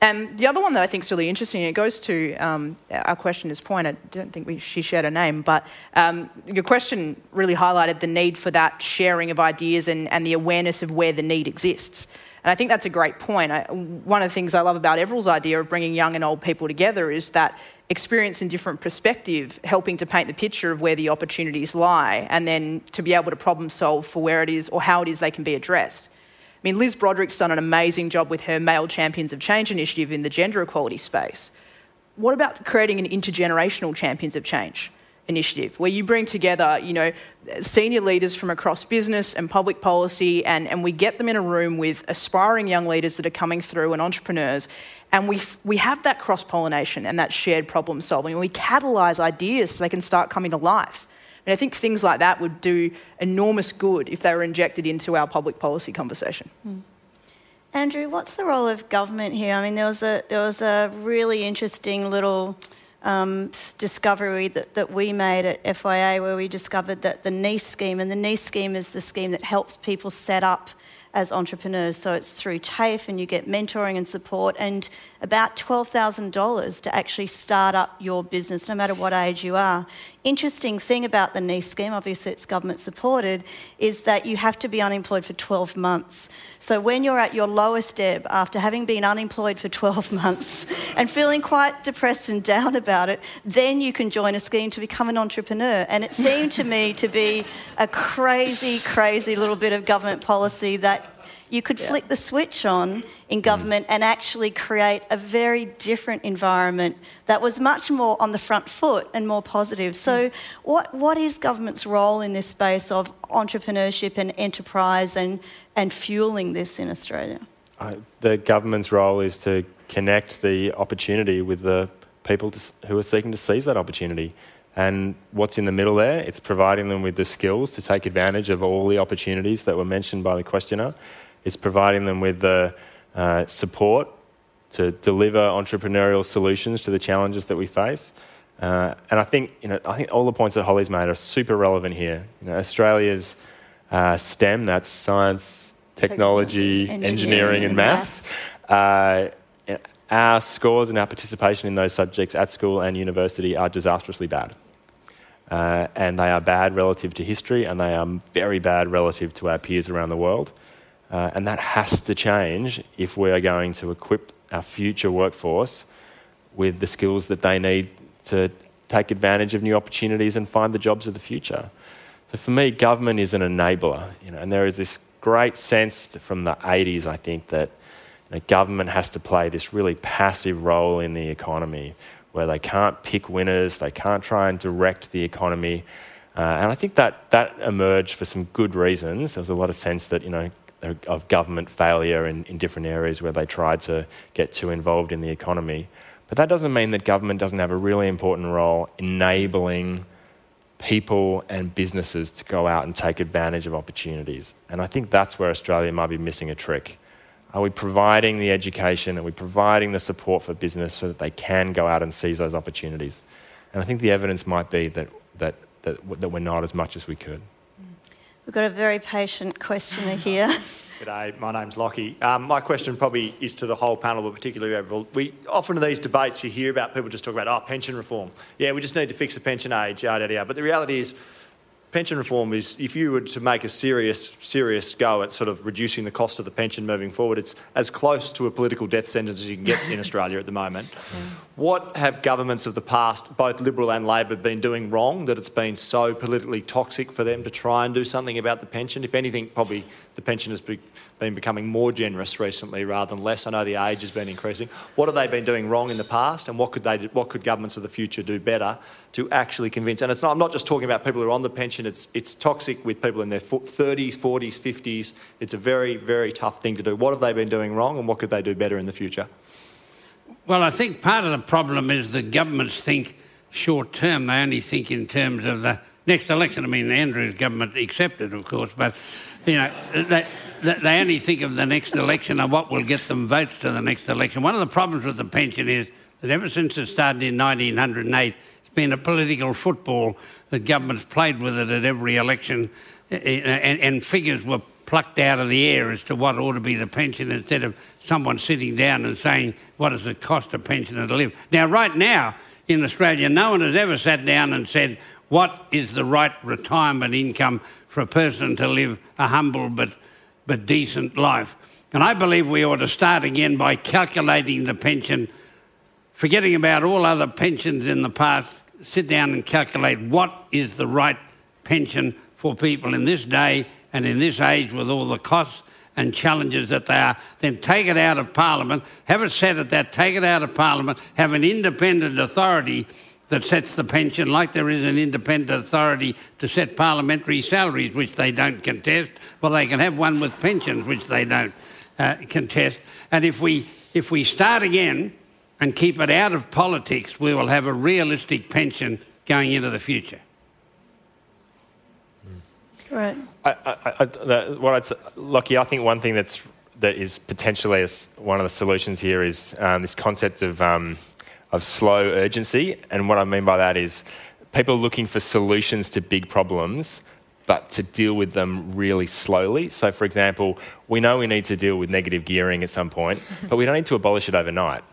And the other one that I think is really interesting, it goes to um, our questioner's point. I don't think we, she shared her name, but um, your question really highlighted the need for that sharing of ideas and, and the awareness of where the need exists. And I think that's a great point. I, one of the things I love about Everald's idea of bringing young and old people together is that experience and different perspective, helping to paint the picture of where the opportunities lie, and then to be able to problem solve for where it is or how it is they can be addressed. I mean, Liz Broderick's done an amazing job with her Male Champions of Change initiative in the gender equality space. What about creating an intergenerational Champions of Change? Initiative where you bring together you know senior leaders from across business and public policy and, and we get them in a room with aspiring young leaders that are coming through and entrepreneurs and we, we have that cross pollination and that shared problem solving and we catalyse ideas so they can start coming to life and I think things like that would do enormous good if they were injected into our public policy conversation. Mm. Andrew, what's the role of government here? I mean, there was a, there was a really interesting little um, discovery that, that we made at FYA where we discovered that the NEIS scheme, and the NEIS scheme is the scheme that helps people set up as entrepreneurs. So it's through TAFE and you get mentoring and support and about $12,000 to actually start up your business, no matter what age you are. Interesting thing about the NEIS scheme, obviously it's government supported, is that you have to be unemployed for 12 months. So when you're at your lowest ebb after having been unemployed for 12 months and feeling quite depressed and down about it, then you can join a scheme to become an entrepreneur. And it seemed to me to be a crazy, crazy little bit of government policy that you could yeah. flick the switch on in government mm. and actually create a very different environment that was much more on the front foot and more positive. So, mm. what, what is government's role in this space of entrepreneurship and enterprise and, and fueling this in Australia? Uh, the government's role is to connect the opportunity with the people to, who are seeking to seize that opportunity. And what's in the middle there? It's providing them with the skills to take advantage of all the opportunities that were mentioned by the questioner. It's providing them with the uh, support to deliver entrepreneurial solutions to the challenges that we face. Uh, and I think, you know, I think all the points that Holly's made are super relevant here. You know, Australia's uh, STEM, that's science, technology, technology engineering, engineering, and maths. maths. Uh, our scores and our participation in those subjects at school and university are disastrously bad. Uh, and they are bad relative to history, and they are very bad relative to our peers around the world. Uh, and that has to change if we are going to equip our future workforce with the skills that they need to take advantage of new opportunities and find the jobs of the future. So for me, government is an enabler, you know, and there is this great sense from the 80s, I think, that you know, government has to play this really passive role in the economy where they can't pick winners, they can't try and direct the economy. Uh, and I think that that emerged for some good reasons. There was a lot of sense that you know of government failure in, in different areas where they tried to get too involved in the economy. But that doesn't mean that government doesn't have a really important role enabling people and businesses to go out and take advantage of opportunities. And I think that's where Australia might be missing a trick. Are we providing the education? Are we providing the support for business so that they can go out and seize those opportunities? And I think the evidence might be that, that, that, that we're not as much as we could. We've got a very patient questioner here. G'day, my name's Lockie. Um, my question probably is to the whole panel, but particularly Everald. We often in these debates you hear about people just talk about oh pension reform. Yeah, we just need to fix the pension age, yada yada. But the reality is pension reform is if you were to make a serious, serious go at sort of reducing the cost of the pension moving forward, it's as close to a political death sentence as you can get in Australia at the moment. Yeah. What have governments of the past, both Liberal and Labor, been doing wrong that it's been so politically toxic for them to try and do something about the pension? If anything, probably the pension has been been becoming more generous recently rather than less. I know the age has been increasing. What have they been doing wrong in the past, and what could they, what could governments of the future do better to actually convince? And it's not, I'm not just talking about people who are on the pension. It's it's toxic with people in their 30s, 40s, 50s. It's a very very tough thing to do. What have they been doing wrong, and what could they do better in the future? Well, I think part of the problem is the governments think short term. They only think in terms of the next election. I mean, the Andrews government accepted, of course, but you know, they, they only think of the next election and what will get them votes to the next election. One of the problems with the pension is that ever since it started in 1908, it's been a political football that governments played with it at every election, eh, eh, and, and figures were plucked out of the air as to what ought to be the pension instead of someone sitting down and saying, what does it cost a pensioner to live? Now, right now in Australia, no one has ever sat down and said, what is the right retirement income for a person to live a humble but, but decent life. And I believe we ought to start again by calculating the pension, forgetting about all other pensions in the past, sit down and calculate what is the right pension for people in this day and in this age with all the costs and challenges that they are, then take it out of Parliament, have it set at that, take it out of Parliament, have an independent authority that sets the pension like there is an independent authority to set parliamentary salaries, which they don't contest. Well, they can have one with pensions, which they don't uh, contest. And if we, if we start again and keep it out of politics, we will have a realistic pension going into the future. Right. I, I, I, the, what I'd, say- Lockie, I think one thing that's that is potentially a s one of the solutions here is um, this concept of um, of slow urgency, and what I mean by that is people are looking for solutions to big problems, but to deal with them really slowly. So, for example, we know we need to deal with negative gearing at some point, but we don't need to abolish it overnight.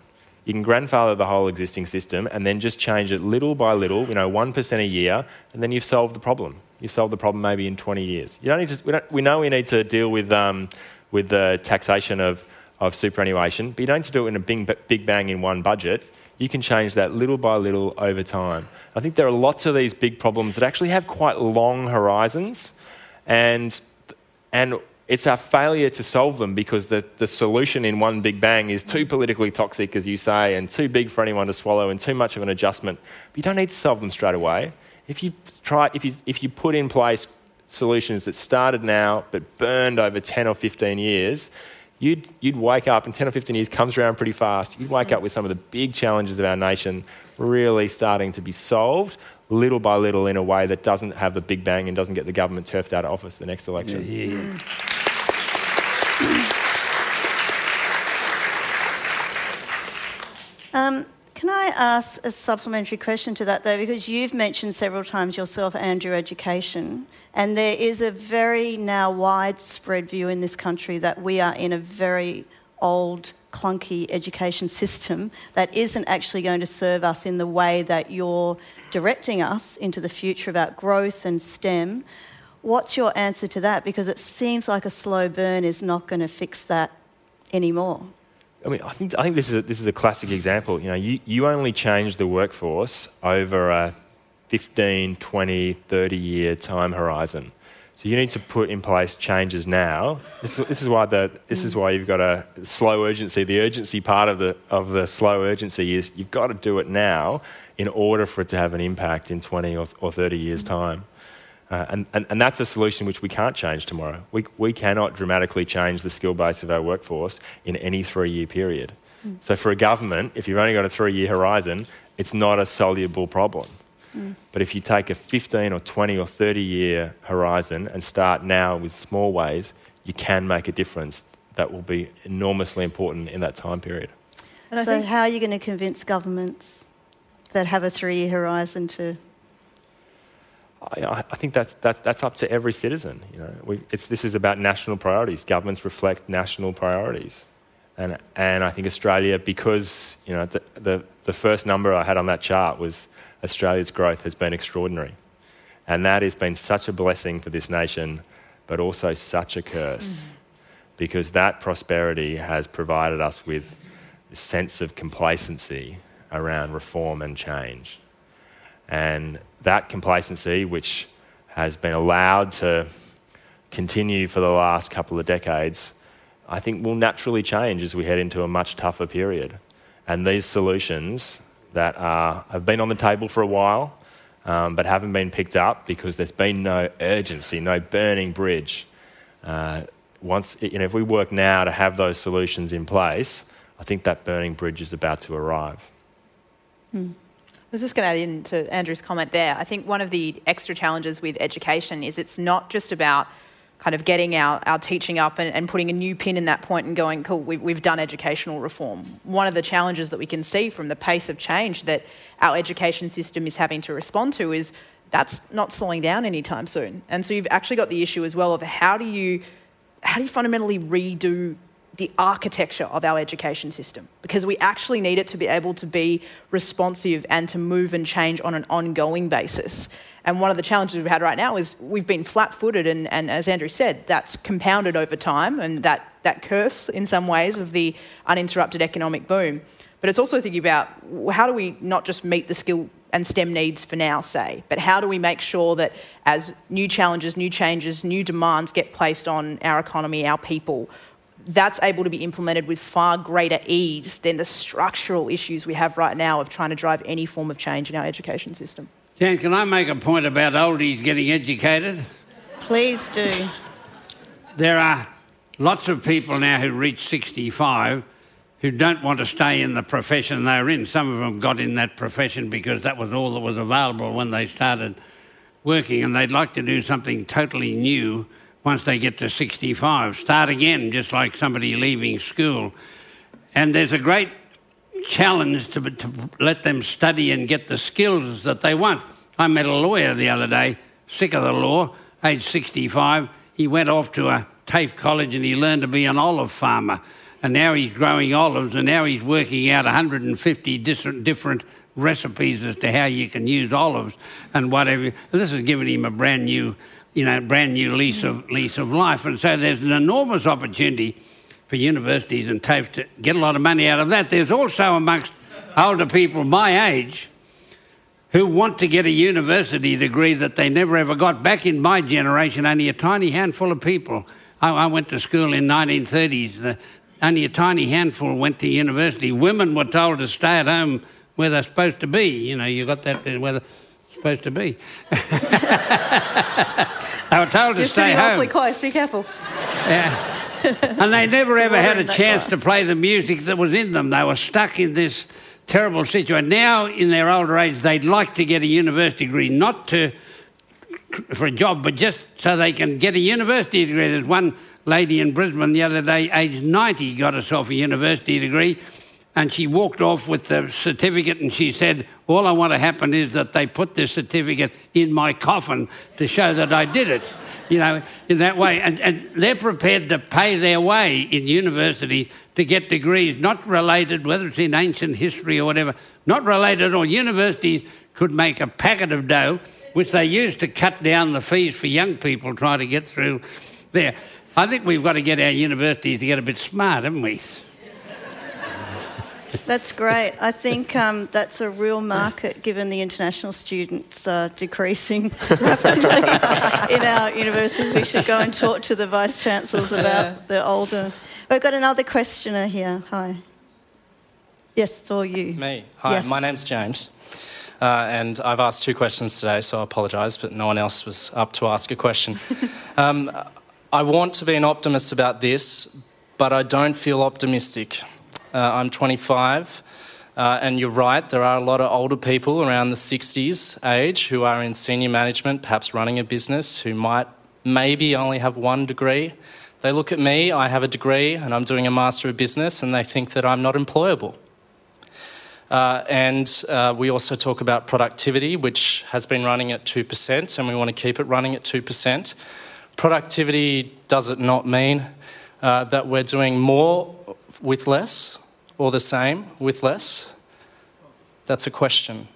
You can grandfather the whole existing system and then just change it little by little, you know, 1% a year, and then you've solved the problem. You've solved the problem maybe in 20 years. You don't need to, we, don't, we know we need to deal with, um, with the taxation of, of superannuation, but you don't need to do it in a big, big bang in one budget. You can change that little by little over time. I think there are lots of these big problems that actually have quite long horizons, and, and it's our failure to solve them because the, the solution in one big bang is too politically toxic, as you say, and too big for anyone to swallow and too much of an adjustment. But you don't need to solve them straight away. If you, try, if you, if you put in place solutions that started now but burned over 10 or 15 years, you'd, you'd wake up, and 10 or 15 years comes around pretty fast, you'd wake up with some of the big challenges of our nation really starting to be solved little by little in a way that doesn't have a big bang and doesn't get the government turfed out of office the next election. Yeah. Um, can I ask a supplementary question to that, though? Because you've mentioned several times yourself, and your education. And there is a very now widespread view in this country that we are in a very old, clunky education system that isn't actually going to serve us in the way that you're directing us into the future about growth and STEM. What's your answer to that? Because it seems like a slow burn is not going to fix that anymore. I mean, I think, I think this, is a, this is a classic example. You know, you, you only change the workforce over a 15, 20, 30 year time horizon. So you need to put in place changes now. This is, this is why the, this is why you've got a slow urgency. The urgency part of the of the slow urgency is you've got to do it now in order for it to have an impact in 20 or, or 30 years time. Uh, and, and, and that's a solution which we can't change tomorrow. We, we cannot dramatically change the skill base of our workforce in any three year period. So, for a government, if you've only got a three year horizon, it's not a soluble problem. But if you take a 15 or 20 or 30 year horizon and start now with small ways, you can make a difference that will be enormously important in that time period. And I so, think how are you going to convince governments that have a three year horizon to? I, I- think that's, that, that's up to every citizen. You know, we, it's, this is about national priorities. Governments reflect national priorities. And, and I think Australia, because you know, the, the, the first number I had on that chart was Australia's growth has been extraordinary. And that has been such a blessing for this nation, but also such a curse. Mm. Because that prosperity has provided us with this sense of complacency around reform and change. And that complacency, which has been allowed to continue for the last couple of decades, I think will naturally change as we head into a much tougher period. And these solutions that are, have been on the table for a while, um, but haven't been picked up because there's been no urgency, no burning bridge. Uh, once, you know, if we work now to have those solutions in place, I think that burning bridge is about to arrive. I was just going to add in to Andrew's comment there. I think one of the extra challenges with education is it's not just about kind of getting our, our teaching up and, and putting a new pin in that point and going, cool, we, we've done educational reform. One of the challenges that we can see from the pace of change that our education system is having to respond to is that's not slowing down anytime soon. And so you've actually got the issue as well of how do you how do you fundamentally redo the architecture of our education system? Because we actually need it to be able to be responsive and to move and change on an ongoing basis. And one of the challenges we've had right now is we've been flat footed, and, and as Andrew said, that's compounded over time, and that, that curse in some ways of the uninterrupted economic boom. But it's also thinking about how do we not just meet the skill and STEM needs for now, say. But how do we make sure that as new challenges, new changes, new demands get placed on our economy, our people, that's able to be implemented with far greater ease than the structural issues we have right now of trying to drive any form of change in our education system? Jan, can I make a point about oldies getting educated? Please do. There are lots of people now who reach 65 who don't want to stay in the profession they're in. Some of them got in that profession because that was all that was available when they started working, and they'd like to do something totally new once they get to 65. Start again, just like somebody leaving school. And there's a great challenge to, to let them study and get the skills that they want. I met a lawyer the other day, sick of the law, age 65. He went off to a TAFE college and he learned to be an olive farmer and now he's growing olives, and now he's working out 150 different, different recipes as to how you can use olives and whatever. And this has given him a brand new, you know, brand new lease of lease of life. And so there's an enormous opportunity for universities and TAFE to get a lot of money out of that. There's also amongst older people my age who want to get a university degree that they never ever got. Back in my generation, only a tiny handful of people. I, I went to school in 1930s. The, only a tiny handful went to university. Women were told to stay at home where they're supposed to be. You know, you got that where they're supposed to be. they were told to You're stay sitting home. awfully close. Be careful. Yeah. and they never ever had a chance to play the music that was in them. They were stuck in this terrible situation. Now, in their older age, they'd like to get a university degree, not to for a job, but just so they can get a university degree. There's one lady in Brisbane the other day, aged 90, got herself a university degree, and she walked off with the certificate and she said, All I want to happen is that they put this certificate in my coffin to show that I did it. You know, in that way. And, and they're prepared to pay their way in universities to get degrees, not related, whether it's in ancient history or whatever, not related or. Universities could make a packet of dough, which they use to cut down the fees for young people trying to get through there. I think we've got to get our universities to get a bit smart, haven't we? That's great. I think um, that's a real market given the international students are decreasing rapidly in our universities. We should go and talk to the vice chancellors about the older. We've got another questioner here. Hi. Yes, it's all you. Me. Hi, Yes. my name's James. Uh, and I've asked two questions today, so I apologise, but no one else was up to ask a question. um, I want to be an optimist about this, but I don't feel optimistic. Uh, I'm 25, uh, and you're right, there are a lot of older people around the 60s age who are in senior management, perhaps running a business, who might maybe only have one degree. They look at me, I have a degree, and I'm doing a Master of Business, and they think that I'm not employable. Uh, and uh, we also talk about productivity, which has been running at 2%, and we want to keep it running at 2%. Productivity does it not mean uh, that we're doing more with less or the same with less? That's a question.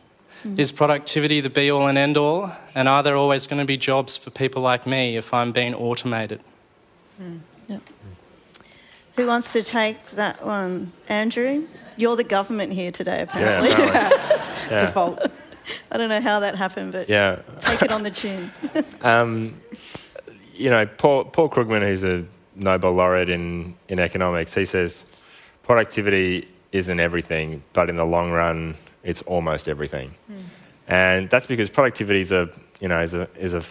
Is productivity the be all and end all? And are there always going to be jobs for people like me if I'm being automated? Who wants to take that one? Andrew? You're the government here today, Yeah, apparently. apparently. Yeah. Default. I don't know how that happened, but Yeah. take it on the chin. Um, you know, Paul, Paul Krugman, who's a Nobel laureate in, in economics, he says productivity isn't everything, but in the long run, it's almost everything. Hmm. And that's because productivity is a, you know, is a, is a,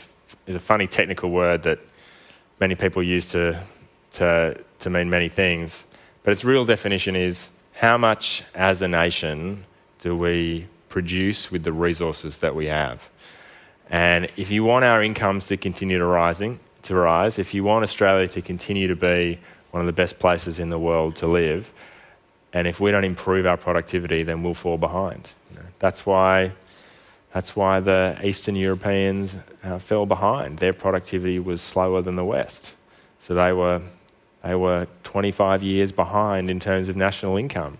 is a funny technical word that many people use to, to, to mean many things. But its real definition is how much as a nation do we produce with the resources that we have? And if you want our incomes to continue to rising, to rise, if you want Australia to continue to be one of the best places in the world to live, and if we don't improve our productivity, then we'll fall behind. You know, that's why. That's why the Eastern Europeans uh, fell behind. Their productivity was slower than the West, so they were they were 25 years behind in terms of national income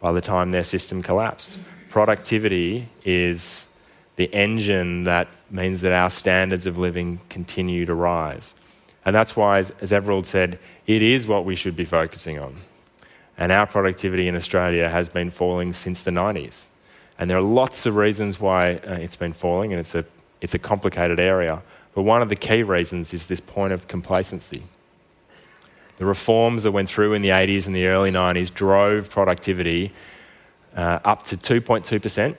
by the time their system collapsed. Productivity is the engine that means that our standards of living continue to rise. And that's why, as, as Everald said, it is what we should be focusing on. And our productivity in Australia has been falling since the 90s. And there are lots of reasons why uh, it's been falling, and it's a, it's a complicated area. But one of the key reasons is this point of complacency. The reforms that went through in the 80s and the early 90s drove productivity uh, up to 2.2%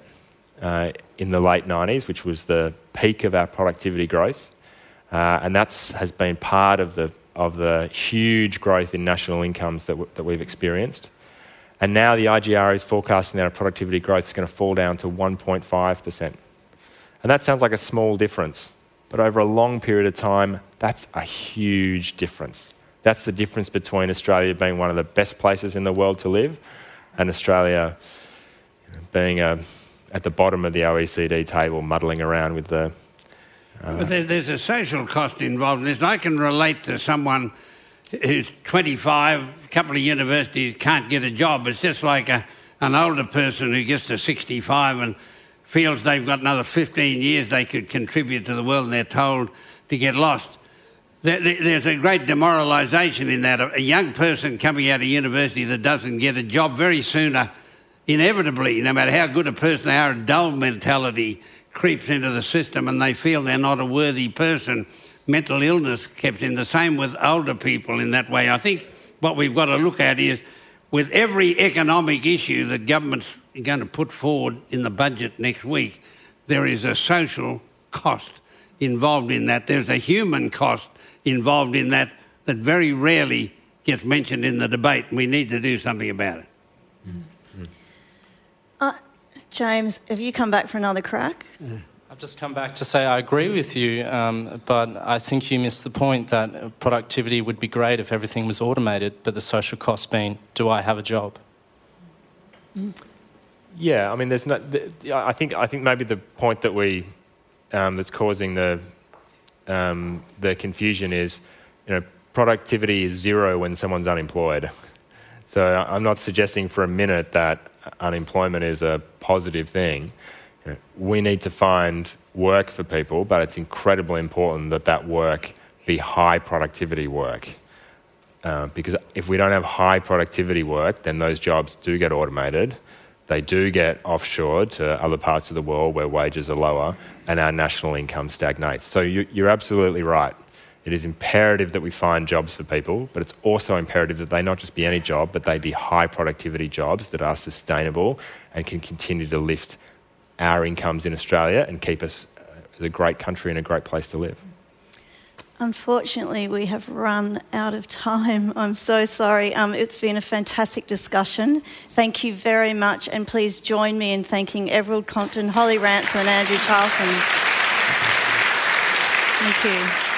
uh, in the late 90s, which was the peak of our productivity growth. Uh, and that has been part of the, of the huge growth in national incomes that, w- that we've experienced. And now the IGR is forecasting that our productivity growth is going to fall down to 1.5%. And that sounds like a small difference, but over a long period of time, that's a huge difference. That's the difference between Australia being one of the best places in the world to live and Australia being a, uh, at the bottom of the OECD table, muddling around with the. Uh, but there, there's a social cost involved in this. I can relate to someone who's 25, a couple of universities, can't get a job. It's just like a, an older person who gets to 65 and feels they've got another 15 years they could contribute to the world and they're told to get lost. There's a great demoralisation in that. A young person coming out of university that doesn't get a job very soon, inevitably, no matter how good a person they are, a dull mentality creeps into the system and they feel they're not a worthy person mental illness kept in. The same with older people in that way. I think what we've got to look at is with every economic issue that government's going to put forward in the budget next week, there is a social cost involved in that. There's a human cost involved in that that very rarely gets mentioned in the debate. We need to do something about it. Mm-hmm. James, have you come back for another crack? Yeah. I've just come back to say I agree with you, um, but I think you missed the point that productivity would be great if everything was automated, but the social cost being, do I have a job? Yeah, I mean, there's no. I think I think maybe the point that we um, that's causing the um, the confusion is, you know, productivity is zero when someone's unemployed. So I'm not suggesting for a minute that unemployment is a positive thing we need to find work for people, but it's incredibly important that that work be high productivity work. Uh, because if we don't have high productivity work, then those jobs do get automated. They do get offshored to other parts of the world where wages are lower and our national income stagnates. So you, you're absolutely right. It is imperative that we find jobs for people, but it's also imperative that they not just be any job, but they be high productivity jobs that are sustainable and can continue to lift our incomes in Australia and keep us a great country and a great place to live. Unfortunately, we have run out of time. I'm so sorry. Um, it's been a fantastic discussion. Thank you very much, and please join me in thanking Everald Compton, Holly Ransom, and Andrew Charlton. Thank you.